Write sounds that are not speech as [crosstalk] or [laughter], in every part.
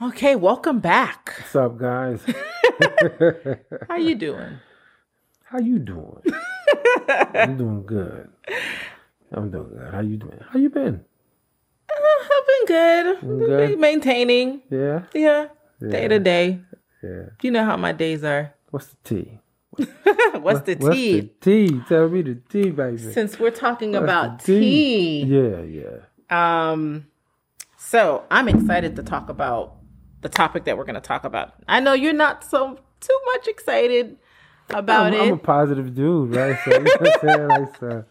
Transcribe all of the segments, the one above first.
Okay, welcome back. What's up, guys? [laughs] How you doing? How you doing? I'm doing good. I'm doing good. How you doing? How you been? Uh, I've been good. Been good? Maintaining. Yeah. Yeah. Day to day. Yeah. You know how my days are. What's the tea? [laughs] What's the What's tea? the tea? Tell me the tea, baby. Since we're talking What's about the tea, Yeah, yeah. um, so I'm excited to talk about the topic that we're going to talk about. I know you're not so too much excited about I'm, it. I'm a positive dude, right? So you know what I'm saying? Like, so,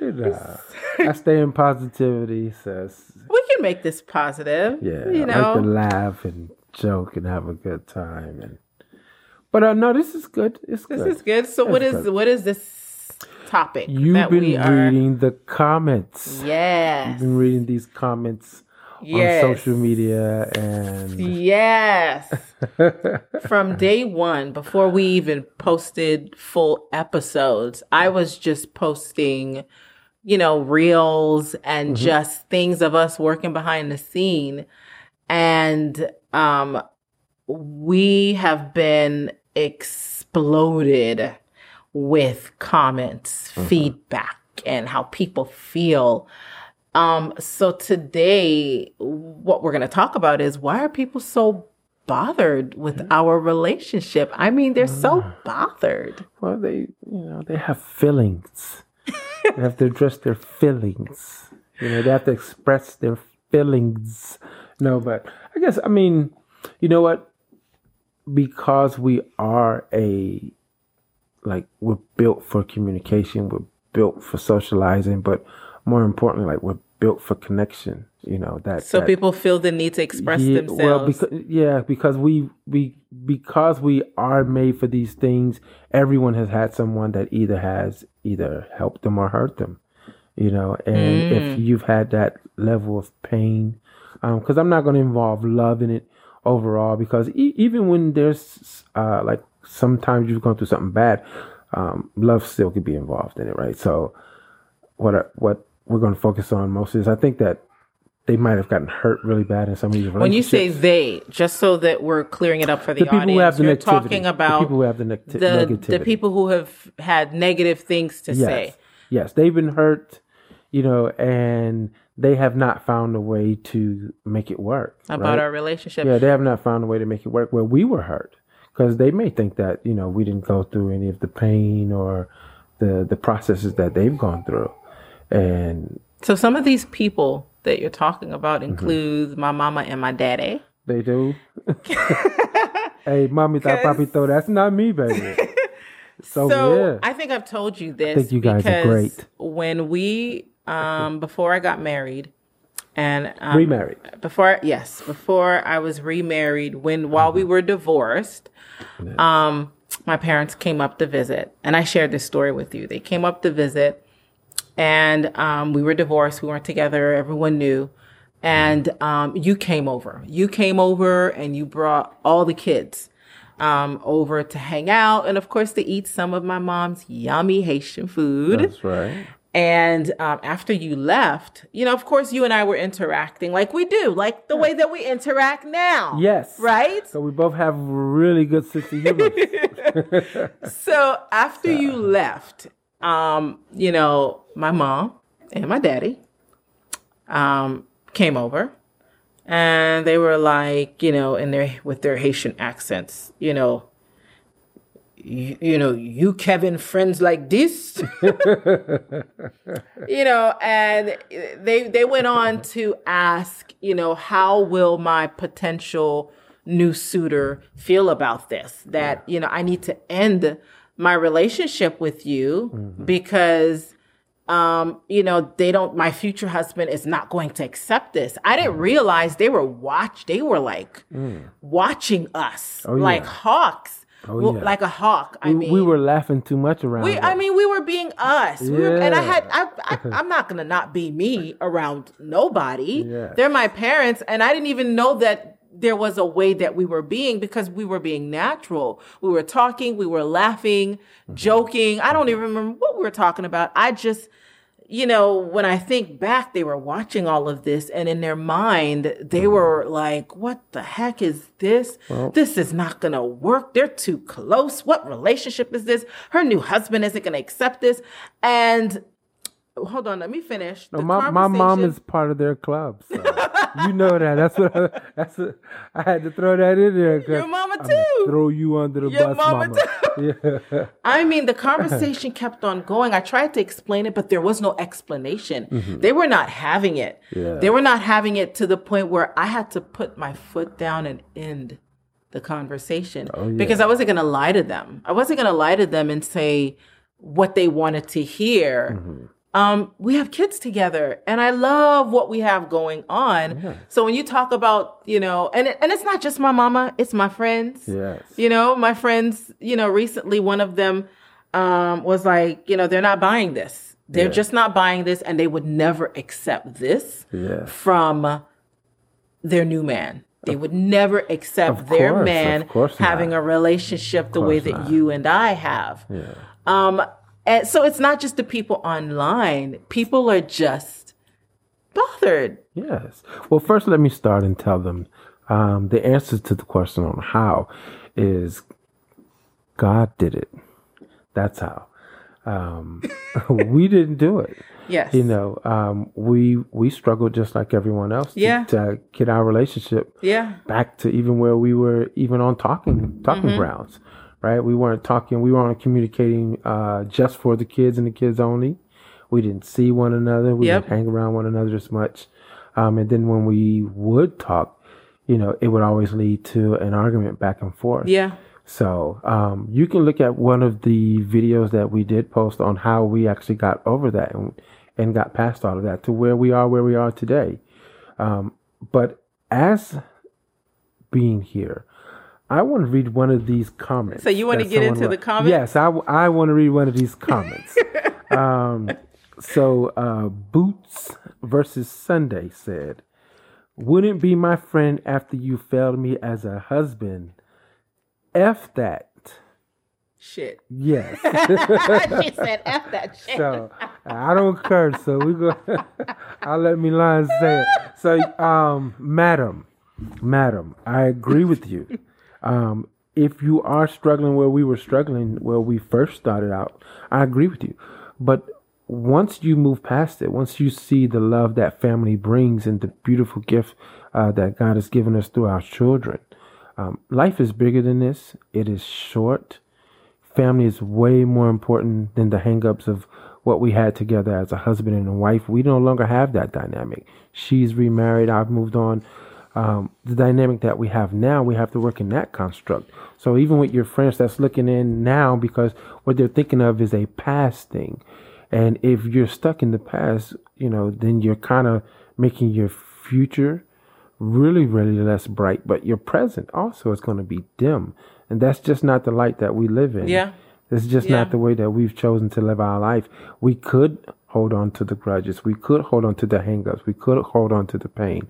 you know, [laughs] I stay in positivity. So we can make this positive. yeah, you I like to know. laugh and joke and have a good time. And but uh, no, this is good. It's this good. is good. So what That's is good. what is this topic You've that been we are? reading the comments. Yes. You've been reading these comments yes. on social media and Yes. [laughs] From day one, before we even posted full episodes, I was just posting, you know, reels and just things of us working behind the scene. And um we have been exploded with comments, feedback, and how people feel. Um, so today, what we're going to talk about is why are people so bothered with our relationship? I mean, they're so bothered. well, they you know they have feelings. [laughs] they have to address their feelings. You know, they have to express their feelings. No, but I guess I mean, you know what? Because we are a like we're built for communication, we're built for socializing, but more importantly, like we're built for connection. You know that. So that- people feel the need to express yeah, themselves. Well, because yeah, because we we because we are made for these things. Everyone has had someone that either has either helped them or hurt them. You know, and Mm. if you've had that level of pain, because I'm not going to involve love in it overall, because e- even when there's uh, like sometimes you've gone through something bad, um, love still could be involved in it, right? So what I, what we're going to focus on most is I think that they might have gotten hurt really bad in some of these relationships. when you say they, just so that we're clearing it up for the, the people audience, who have the you're negativity, talking the about people who have the, neg- the, negativity, the people who have had negative things to yes, say. yes, they've been hurt, you know, and they have not found a way to make it work About right? our relationship. Yeah, they have not found a way to make it work. Where we were hurt, because they may think that you know we didn't go through any of the pain or the the processes that they've gone through, and So some of these people that you're talking about Mm-hmm. includes my mama and my daddy. they do. [laughs] hey, mommy, that papito, that's not me, baby. [laughs] So, So yeah, I think I've told you this. I think you guys are great. When we um before I got married and um, remarried. before yes, before I was remarried when while we were divorced, um my parents came up to visit and I shared this story with you. They came up to visit and um we were divorced, we weren't together, everyone knew. And um you came over. You came over and you brought all the kids um over to hang out and of course to eat some of my mom's yummy Haitian food. That's right. And um, after you left, you know, of course, you and I were interacting like we do, like the way that we interact now. Yes. Right? So we both have really good sense of humor. [laughs] So after you left, um, you know, my mom and my daddy um, came over and they were like, you know, in their with their Haitian accents, you know, you, you know, you Kevin friends like this. [laughs] you know, and they they went on to ask, you know, how will my potential new suitor feel about this? That, you know, I need to end my relationship with you mm-hmm. because um, you know, they don't my future husband is not going to accept this. I didn't mm-hmm. realize they were watch they were like mm. watching us Oh, yeah. like hawks. Oh, well, yeah. like a hawk. I we, mean, we were laughing too much around. we, I mean, we were being us. We were, and I had, I, I, I'm not gonna not be me [laughs] around nobody. Yes. They're my parents, and I didn't even know that there was a way that we were being because we were being natural. We were talking, we were laughing, Mm-hmm. joking. I don't even remember what we were talking about. I just, you know, when I think back, they were watching all of this and in their mind, they were like, what the heck is this? this is not going to work. They're too close. What relationship is this? Her new husband isn't going to accept this. And hold on, let me finish. No, my, my mom is part of their club. So you know that. That's what I, that's what, I had to throw that in there. Your mama too. Throw you under the Your bus, mama mama. Yeah. [laughs] I mean, the conversation kept on going. I tried to explain it, but there was no explanation. They were not having it. Mm-hmm. Yeah. They were not having it to the point where I had to put my foot down and end the conversation Oh, yeah. because I wasn't going to lie to them. I wasn't going to lie to them and say what they wanted to hear. Mm-hmm. Um, we have kids together, and I love what we have going on. So when you talk about, you know, and it, and it's not just my mama; it's my friends. Yes. You know, my friends, you know, recently one of them um, was like, you know, they're not buying this. They're Yeah. just not buying this, and they would never accept this Yes. from their new man. They would never accept their man not. having a relationship the way that not. you and I have. Yeah. Um, and so it's not just the people online. People are just bothered. Yes. Well, first, let me start and tell them um, the answer to the question on how is God did it. That's how. Um, [laughs] we didn't do it. Yes. You know, um, we we struggled just like everyone else to, Yeah. to get our relationship Yeah. back to even where we were even on talking talking Mm-hmm. grounds, right? We weren't talking. We weren't communicating uh, just for the kids and the kids only. We didn't see one another. We Yep. didn't hang around one another as much. Um, and then when we would talk, you know, it would always lead to an argument back and forth. Yeah. So um, you can look at one of the videos that we did post on how we actually got over that and, and got past all of that to where we are, where we are today. Um, but as being here, I want to read one of these comments. So you wanna get someone into the comments? Yes, I, I want to read one of these [laughs] comments. um, so uh, Boots versus Sunday said, "Wouldn't be my friend after you failed me as a husband." F that. Shit. Yes. [laughs] she said F that [laughs] shit. so I don't curse, so we go. I'll let me line say it. So, um, madam, madam, I agree with you. Um, if you are struggling where we were struggling where we first started out, I agree with you. But once you move past it, once you see the love that family brings and the beautiful gift uh, that God has given us through our children, um, life is bigger than this. It is short family is way more important than the hangups of what we had together as a husband and a wife. We no longer have that dynamic. She's remarried. I've moved on. Um, the dynamic that we have now, we have to work in that construct. So even with your friends that's looking in now, because what they're thinking of is a past thing. And if you're stuck in the past, you know, then you're kind of making your future really, really less bright, but your present also is going to be dim. And that's just not the light that we live in. Yeah. It's just Yeah. not the way that we've chosen to live our life. We could hold on to the grudges. We could hold on to the hangups. We could hold on to the pain.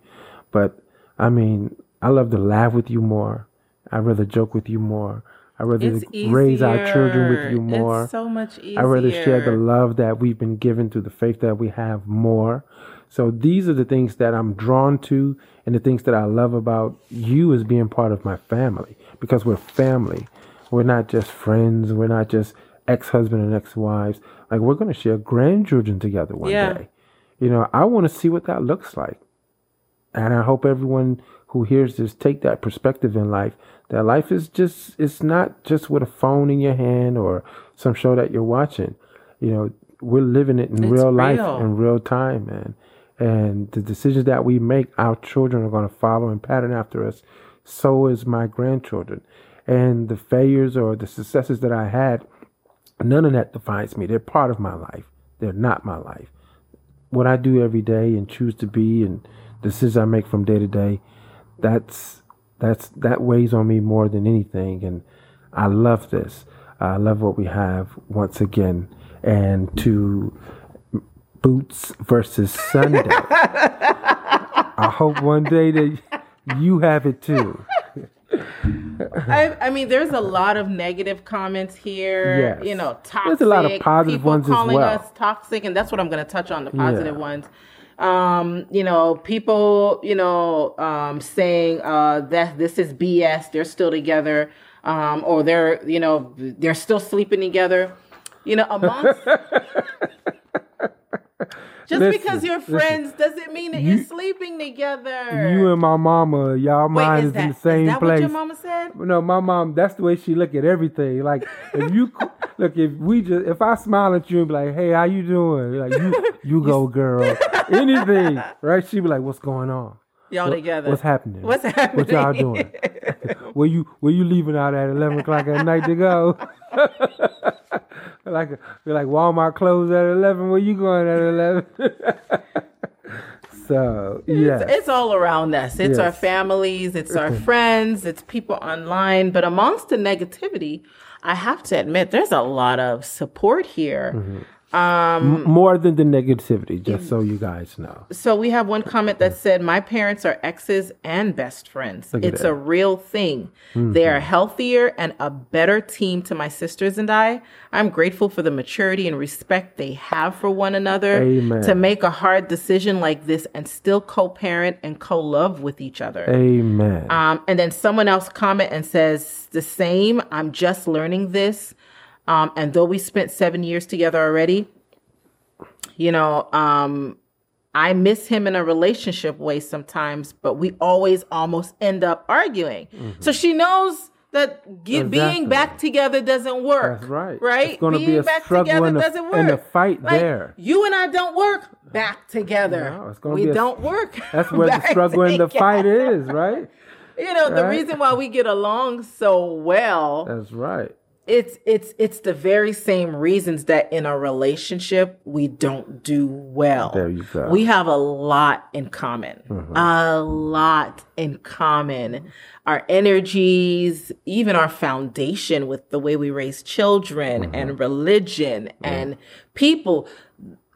But I mean, I love to laugh with you more. I'd rather joke with you more. I'd rather raise our children with you more. It's so much easier. I'd rather share the love that we've been given through the faith that we have more. So these are the things that I'm drawn to and the things that I love about you as being part of my family because we're family. We're not just friends. We're not just ex-husband and ex-wives. Like we're going to share grandchildren together one Yeah. day. You know, I want to see what that looks like. And I hope everyone who hears this take that perspective in life that life is just it's not just with a phone in your hand or some show that you're watching. You know, we're living it in It's real life real. in real time, man. And the decisions that we make, our children are going to follow and pattern after us. So is my grandchildren. And the failures or the successes that I had, none of that defines me. They're part of my life. They're not my life what I do every day and choose to be and decisions I make from day to day, that's that's that weighs on me more than anything. And I love this. I love what we have once again. And to Boots versus Sunday. [laughs] I hope one day that you have it too. I, I mean, there's a lot of negative comments here. Yes. You know, toxic. There's a lot of positive people ones as calling well. us toxic, and that's what I'm going to touch on the positive Yeah. ones. Um, you know, people, you know, um, saying uh, that this is BS. They're still together, um, or they're, you know, they're still sleeping together. You know, amongst. [laughs] Just Listen, because you're listen. friends doesn't mean that You- you're sleeping together. You and my mama, y'all Wait, mind is is, that, in the is same that place. what your mama said? No, my mom. That's the way she look at everything. Like if you [laughs] look, if we just, if I smile at you and be like, "Hey, how you doing?" Like you, [laughs] you go, girl. [laughs] Anything, right? She be like, "What's going on? Y'all What- together. What's happening? What's happening? What y'all doing? where you, where you leaving out at eleven o'clock at night to go?" Like, be like Walmart closed at eleven. Where you going at eleven? [laughs] so yeah, It's all around us. It's our families, it's our friends, it's people online. But amongst the negativity, I have to admit, there's a lot of support here. Mm-hmm. More than the negativity. Just so you guys know. So we have one comment that said, "My parents are exes and best friends. It's that. a real thing. They are healthier and a better team to my sisters and I. I'm grateful for the maturity and respect they have for one another Amen. to make a hard decision like this and still co-parent and co-love with each other." Amen. Um, and then someone else comment and says the same. I'm just learning this. Um, and though we spent seven years together already, you know, um, I miss him in a relationship way sometimes, but we always almost end up arguing. So she knows that ge- being back together doesn't work. That's right. Right? It's be being a back struggle together and a- doesn't work. and a fight Like, there. You and I don't work back together. No, it's we be a- don't work. [laughs] That's where the struggle and the fight is, right? [laughs] You know, the reason why we get along so well, That's right. It's it's it's the very same reasons that in a relationship we don't do well. There you go. Mm-hmm. We have a lot in common. A lot in common. Our energies, even our foundation with the way we raise children Mm-hmm. and religion and people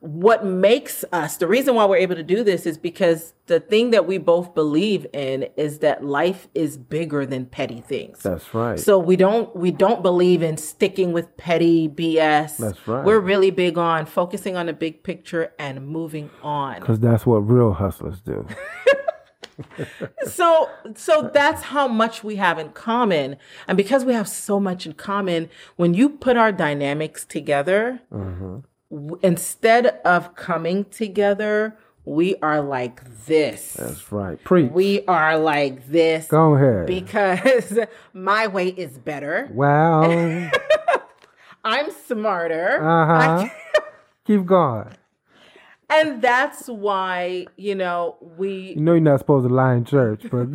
what makes us the reason why we're able to do this is because the thing that we both believe in is that life is bigger than petty things. That's right. So we don't we don't believe in sticking with petty BS. That's right. We're really big on focusing on the big picture and moving on. Because that's what real hustlers do. [laughs] So so that's how much we have in common. And because we have so much in common, when you put our dynamics together, Mm-hmm. W- instead of coming together, we are like this. That's right. Preach. We are like this Go ahead. because [laughs] my way is better. Wow. [laughs] I'm smarter. Uh huh. [laughs] Keep going. And that's why, you know, we You know you're not supposed to lie in church, but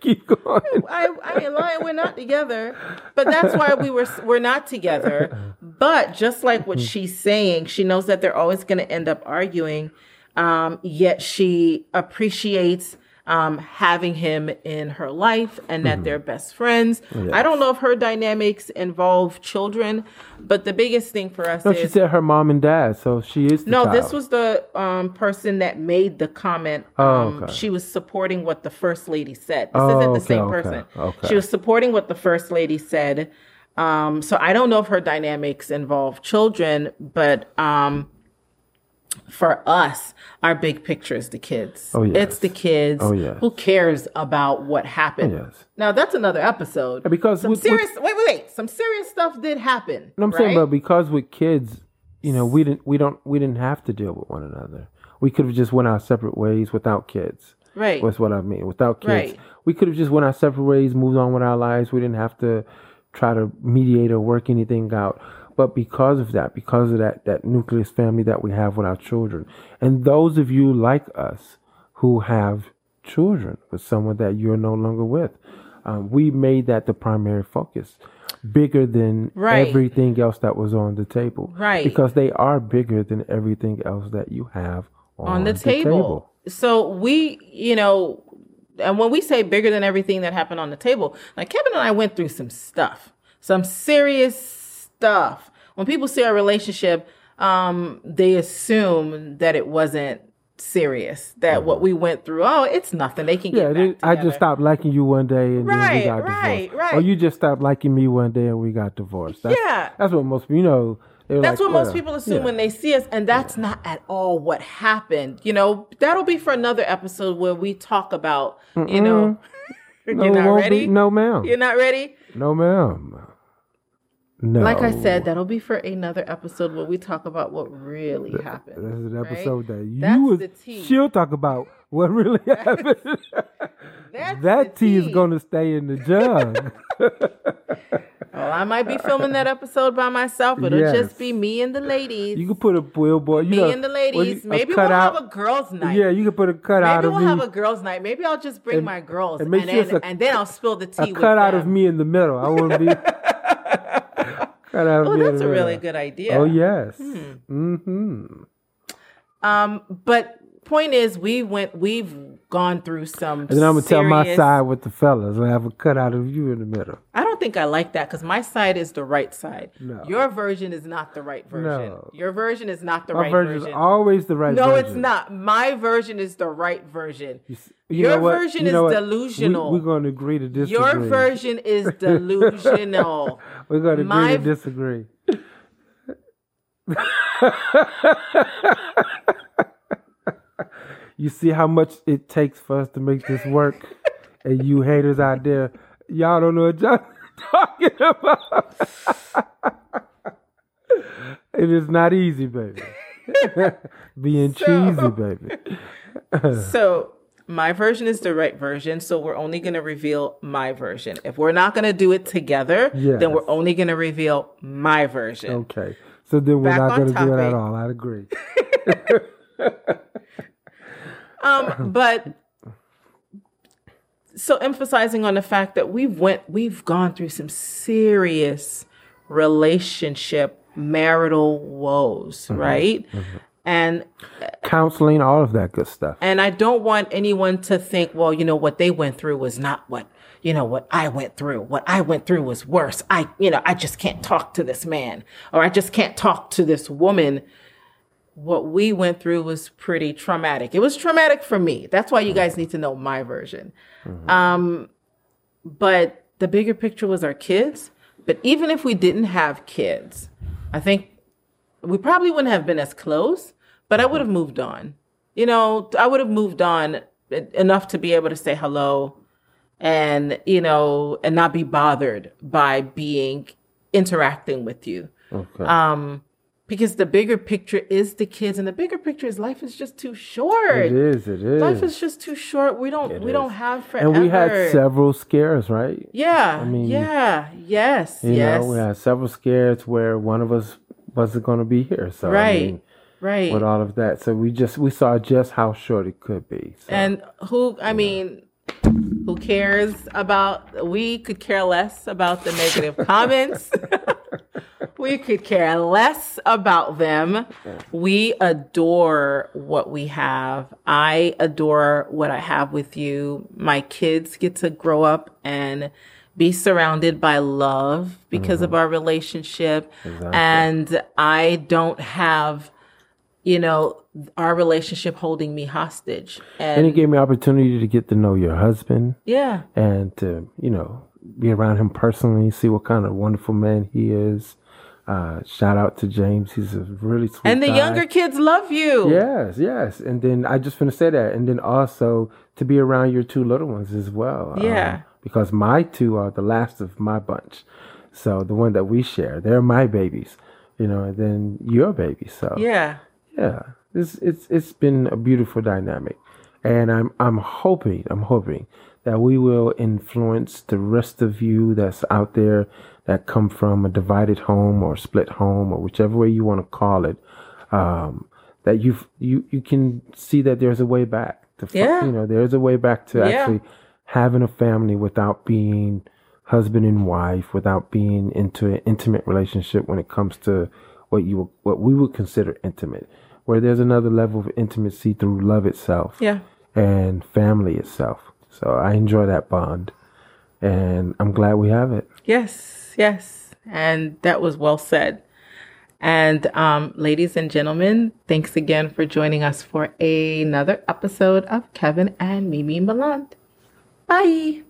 keep going. I, I ain't lying, we're not together. But that's why we were we're not together. But just like what she's saying, she knows that they're always gonna end up arguing. Um, yet she appreciates um, having him in her life and that they're best friends. I don't know if her dynamics involve children, but the biggest thing for us No, is she said her mom and dad, so she is. The No, child. this was the um, person that made the comment. Oh, Um, okay. She was supporting what the first lady said. This Oh, isn't the okay, same person. okay. She was supporting what the first lady said. Um, so I don't know if her dynamics involve children, but um, for us, our big picture is the kids. Oh, yes. It's the kids. Oh, yes. Who cares about what happened? Yes. Now that's another episode. because some with- with- serious. wait, wait, wait. Some serious stuff did happen. No, I'm right? saying, but because with kids, you know, we didn't, we don't, we didn't have to deal with one another. We could have just went our separate ways without kids. right. That's what I mean. Without kids, Right. we could have just went our separate ways, moved on with our lives. We didn't have to try to mediate or work anything out. But because of that, because of that that nucleus family that we have with our children, and those of you like us who have children with someone that you're no longer with, um, we made that the primary focus, bigger than Right. everything else that was on the table. Right. Because they are bigger than everything else that you have on, on the, table. So we, you know, and when we say bigger than everything that happened on the table, like Kevin and I went through some stuff, some serious stuff. When people see our relationship, um, they assume that it wasn't serious. That what we went through, oh, it's nothing. They can Yeah, they- I just stopped liking you one day and then we Right, got right, divorced. right. Or you just stopped liking me one day and we got divorced. That's, Yeah. That's what most you know. That's like, what most people assume yeah. when they see us, and that's not at all what happened. You know, that'll be for another episode where we talk about, you know, [laughs] No, you're not ready. Be, no, ma'am. You're not ready. No, ma'am. No. Like I said, that'll be for another episode where we talk about what really This happened. That's an episode that you That's was. the tea. She'll talk about what really [laughs] happened. That's [laughs] that the tea is going to stay in the jug. [laughs] well, I might be filming that episode by myself. It'll Yes. just be me and the ladies. you can put a billboard. You me know, and the well, ladies. you- Maybe we'll cutout. have a girls' night. Yeah, you can put a cutout Maybe of we'll me. have a girls' night. Maybe I'll just bring And- my girls, and and, sure a- and then I'll spill the tea. a cutout them. of me in the middle. I want to be. Oh, that's a really good idea. Oh yes. Mm-hmm. Um, but point is, we went. We've gone through some. And then I'm gonna tell my side with the fellas. I have a cutout of you in the middle. I don't think I like that because my side is the right side. No. Your version is not the right version. No. Your version is not the My right version My version. is always the right version. no, version. it's not. My version is the right version. You you Your version You is delusional. We, are going to agree to disagree. Your version is [laughs] delusional. [laughs] We're going to agree to disagree. [laughs] you see how much it takes for us to make this work, and you haters out there, y'all don't know what y'all [laughs] talking about. [laughs] it is not easy, baby. Being cheesy, baby. so my version is the right version. So we're only going to reveal my version. If we're not going to do it together, Yes. then we're only going to reveal my version. Okay. So then we're Back not going to do it at all. I'd agree. [laughs] Um, but so emphasizing on the fact that we've went, we've gone through some serious relationship marital woes, Mm-hmm. right? And Counseling, all of that good stuff. and I don't want anyone to think, well, you know, what they went through was not what you know what I went through. What I went through was worse. I, you know, I just can't talk to this man or I just can't talk to this woman. What we went through was pretty traumatic. It was traumatic for me. That's why you guys need to know my version. Um, but the bigger picture was our kids. But even if we didn't have kids, I think we probably wouldn't have been as close, but I would have moved on. You know, I would have moved on enough to be able to say hello and, you know, and not be bothered by being interacting with you. Okay. Um, because the bigger picture is the kids, and the bigger picture is life is just too short. it is. It is. Life is just too short. We don't we is. don't have forever. and we had several scares, right? Yeah. i mean, yeah. Yes. You yes. know, we had several scares where one of us wasn't going to be here. So I right. mean, right. with all of that, so we just we saw just how short it could be. So. And who, I mean, who cares about, we could care less about the negative [laughs] comments. we could care less about them. We adore what we have. I adore what I have with you. My kids get to grow up and be surrounded by love because mm-hmm. of our relationship. And I don't have you know, our relationship holding me hostage. and And, it gave me opportunity to get to know your husband yeah, and to you know be around him personally, see what kind of wonderful man he is. Uh, shout out to James; he's a really sweet. and the guy. younger kids love you. Yes, yes. And then I just want to say that. And then also to be around your two little ones as well. um, Yeah. because my two are the last of my bunch. So the one that we share, they're my babies, you know, and then your baby. So Yeah. Yeah, it's it's it's been a beautiful dynamic, and I'm I'm hoping I'm hoping that we will influence the rest of you that's out there that come from a divided home or split home or whichever way you want to call it. Um, that you you you can see that there's a way back. To, Yeah. you know, there's a way back to Yeah. actually having a family without being husband and wife, without being into an intimate relationship when it comes to what you what we would consider intimate, where there's another level of intimacy through love itself Yeah. and family itself. So I enjoy that bond, and I'm glad we have it. Yes. Yes. And that was well said. And um, ladies and gentlemen, thanks again for joining us for another episode of Kevin and Mimi Milan. Bye.